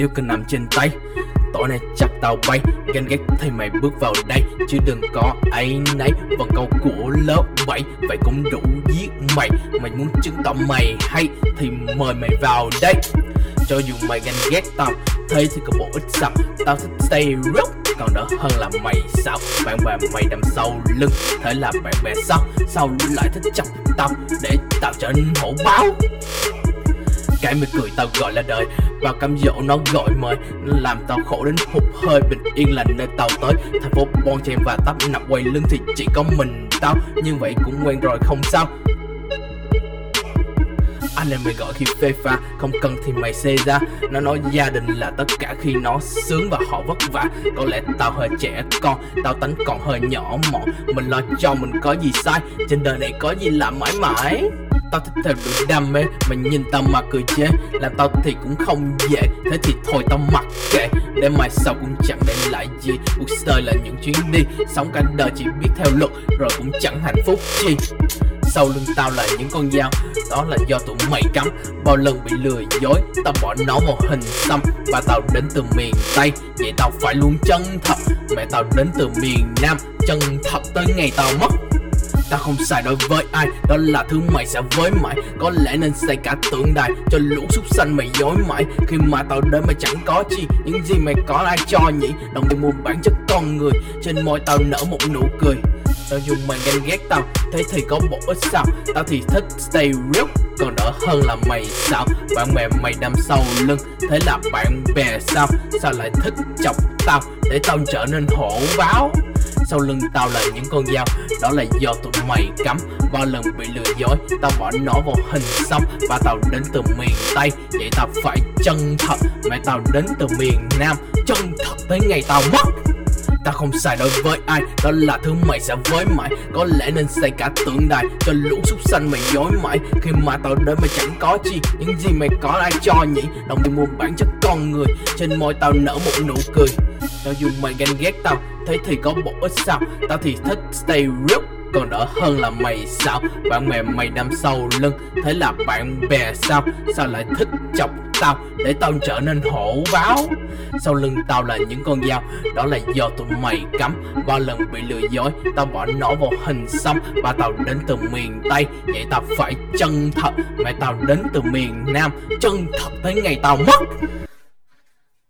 tiêu cần nằm trên tay Tối nay chắc tao bay. Ganh ghét thấy mày bước vào đây, Chứ đừng có ấy nấy. Vẫn câu của lớp 7 Vậy cũng đủ giết mày. Mày muốn chứng tỏ mày hay Thì mời mày vào đây. Cho dù mày ganh ghét tao, thấy thì có bộ ít sao? Tao thích stay real, còn đỡ hơn là mày sao? Bạn bè mày đâm sau lưng, Thế là bạn bè sao? Sao lại thích chọc tao Để tao trở nên hổ báo? Cái mày cười tao gọi là đời. Và cam dỗ nó gọi mời, Làm tao khổ đến hụt hơi. Bình yên là nơi tao tới. Thành phố bon chen và tấp nập quay lưng Thì chỉ có mình tao. Như vậy cũng quen rồi, không sao. Anh em mày gọi khi phê pha, Không cần thì mày xê ra. Nó nói gia đình là tất cả khi nó sướng và họ vất vả. Có lẽ tao hơi trẻ con, Tao tánh còn hơi nhỏ mọn. Mình lo cho mình có gì sai, Trên đời này có gì là mãi mãi. Tao thích theo đuổi đam mê, Mà nhìn tao mà cười chế Làm tao thì cũng không dễ, Thế thì thôi tao mặc kệ. Để mai sau cũng chẳng đem lại gì. Cuộc đời là những chuyến đi, Sống cả đời chỉ biết theo luật, Rồi cũng chẳng hạnh phúc chi. Sau lưng tao là những con dao, Đó là do tụi mày cắm. Bao lần bị lừa dối, Tao bỏ nó vào hình xăm. Và tao đến từ miền Tây, Vậy tao phải luôn chân thật. Mẹ tao đến từ miền Nam, Chân thật tới ngày tao mất. Ta không sai đối với ai, Đó là thứ mày sẽ với mãi Có lẽ nên xây cả tượng đài Cho lũ súc sanh mày dối mãi. Khi mà tao đến mày chẳng có chi, Những gì mày có ai cho nhỉ? Đồng tiền mua bản chất con người, Trên môi tao nở một nụ cười. Tao dùng mày ganh ghét tao Thế thì có bộ ít sao? Tao thì thích stay real, Còn đỡ hơn là mày sao? Bạn bè mày đâm sau lưng, Thế là bạn bè sao? Sao lại thích chọc tao? Để tao trở nên hổ báo sau lưng tao là những con dao. Đó là do tụi mày cắm. Bao lần bị lừa dối, Tao bỏ nó vào hình xong Và tao đến từ miền Tây, Vậy tao phải chân thật. Mẹ tao đến từ miền Nam, Chân thật tới ngày tao mất. Ta không xài đối với ai, Đó là thứ mày sẽ với mãi. Có lẽ nên xây cả tượng đài Cho lũ súc sanh mày dối mãi. Khi mà tao đến mày chẳng có chi, Những gì mày có ai cho nhỉ? Đồng tiền mua bản chất con người, Trên môi tao nở một nụ cười. Tao dù mày ganh ghét tao Thế thì có bộ ít sao. Tao thì thích stay real, còn đỡ hơn là mày sao. Bạn bè mày đâm sâu lưng, Thế là bạn bè sao? Sao lại thích chọc tao Để tao trở nên hổ báo? Sau lưng tao là những con dao, Đó là do tụi mày cắm. Bao lần bị lừa dối, Tao bỏ nó vào hình xăm. Và tao đến từ miền Tây, Vậy tao phải chân thật. Mẹ tao đến từ miền Nam, Chân thật tới ngày tao mất.